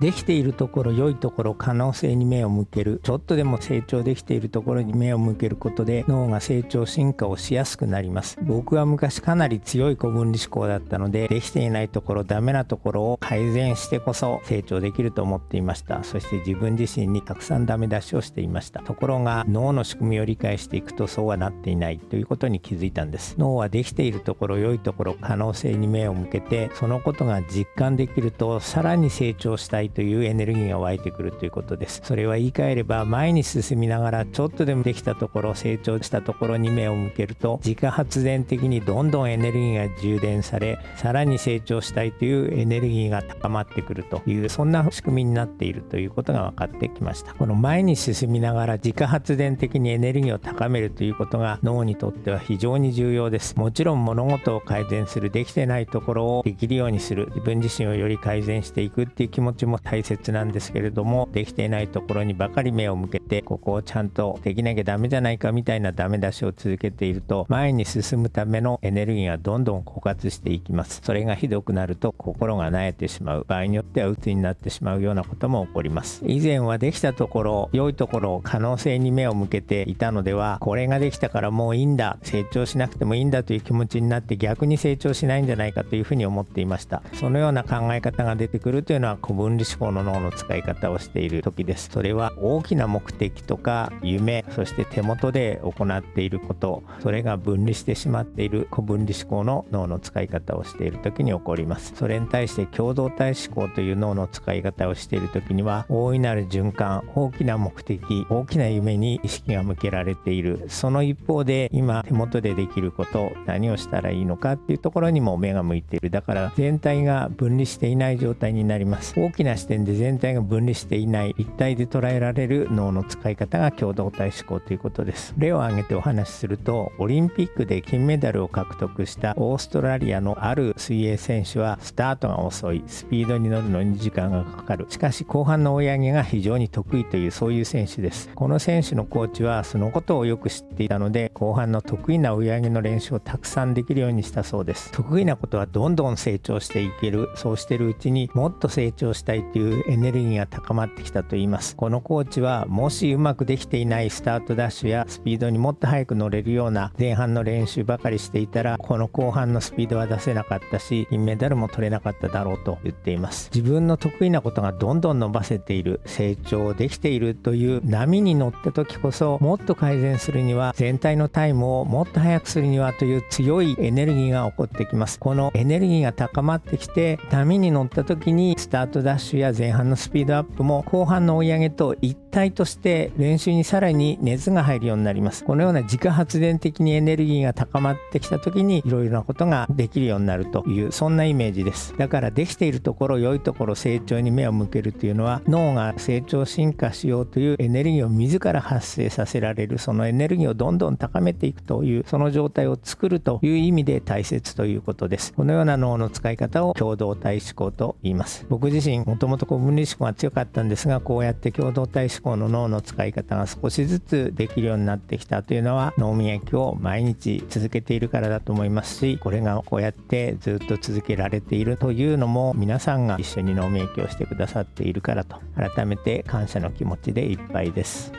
できているところ良いところ可能性に目を向ける。ちょっとでも成長できているところに目を向けることで脳が成長進化をしやすくなります。僕は昔かなり強い古分離思考だったのでできていないところダメなところを改善してこそ成長できると思っていました。そして自分自身にたくさんダメ出しをしていました。ところが脳の仕組みを理解していくとそうはなっていないということに気づいたんです。脳はできているところ良いところ可能性に目を向けてそのことが実感できるとさらに成長したい。いというエネルギーが湧いてくるということです。それは言い換えれば前に進みながらちょっとでもできたところ成長したところに目を向けると自家発電的にどんどんエネルギーが充電されさらに成長したいというエネルギーが高まってくるというそんな仕組みになっているということが分かってきました。この前に進みながら自家発電的にエネルギーを高めるということが脳にとっては非常に重要です。もちろん物事を改善するできてないところをできるようにする。自分自身をより改善していくっていう気持ちも大切切なんですけれどもできていないところにばかり目を向けてここをちゃんとできなきゃダメじゃないかみたいなダメ出しを続けていると前に進むためのエネルギーがどんどん枯渇していきます。それがひどくなると心が萎えてしまう。場合によっては鬱になってしまうようなことも起こります。以前はできたところ良いところ可能性に目を向けていたのではこれができたからもういいんだ。成長しなくてもいいんだという気持ちになって逆に成長しないんじゃないかというふうに思っていました。そのような考え方が出てくるというのは古分離思考の脳の使い方をしている時です。それは大きな目的とか夢そして手元で行っていることそれが分離してしまっている古分離思考の脳の使い方をしている時に起こります。それに対して共同体思考という脳の使い方をしている時には大いなる循環大きな目的大きな夢に意識が向けられている。その一方で今手元でできること何をしたらいいのかっていうところにも目が向いている。だから全体が分離していない状態になります。大きな視点で全体が分離していない一体で捉えられる脳の使い方が共同体思考ということです。例を挙げてお話しするとオリンピックで金メダルを獲得したオーストラリアのある水泳選手はスタートが遅い。スピードに乗るのに時間がかかる。しかし後半の追い上げが非常に得意というそういう選手です。この選手のコーチはそのことをよく知っていたので後半の得意な追い上げの練習をたくさんできるようにしたそうです。得意なことはどんどん成長していける。そうしてるうちにもっと成長したいというエネルギーが高まってきたと言います。このコーチはもしうまくできていないスタートダッシュやスピードにもっと速く乗れるような前半の練習ばかりしていたらこの後半のスピードは出せなかったし金メダルも取れなかっただろうと言っています。自分の得意なことがどんどん伸ばせている成長できているという波に乗った時こそもっと改善するには全体のタイムをもっと速くするにはという強いエネルギーが起こってきます。このエネルギーが高まってきて波に乗った時にスタートダッシュや前半のスピードアップも後半の追い上げと一体として練習にさらに熱が入るようになります。このような自家発電的にエネルギーが高まってきた時にいろいろなことができるようになるというそんなイメージです。だからできているところ良いところ成長に目を向けるというのは脳が成長進化しようというエネルギーを自ら発生させられるそのエネルギーをどんどん高めていくというその状態を作るという意味で大切ということです。このような脳の使い方を共同体思考と言います。僕自身もともと分離思考が強かったんですがこうやって共同体思考の脳の使い方が少しずつできるようになってきたというのは脳磨きを毎日続けているからだと思いますしこれがこうやってずっと続けられているというのも皆さんが一緒に脳磨きをしてくださっているからと改めて感謝の気持ちでいっぱいです。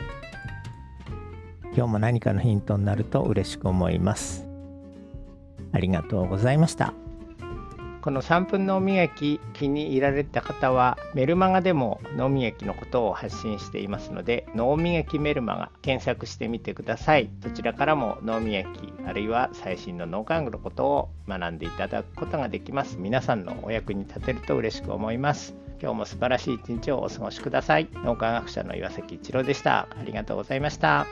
今日も何かのヒントになると嬉しく思います。ありがとうございました。この3分脳磨き気に入られた方はメルマガでも脳磨きのことを発信していますので脳磨きメルマガ検索してみてください。どちらからも脳磨きあるいは最新の脳科学のことを学んでいただくことができます。皆さんのお役に立てると嬉しく思います。今日も素晴らしい一日をお過ごしください。脳科学者の岩崎一郎でした。ありがとうございました。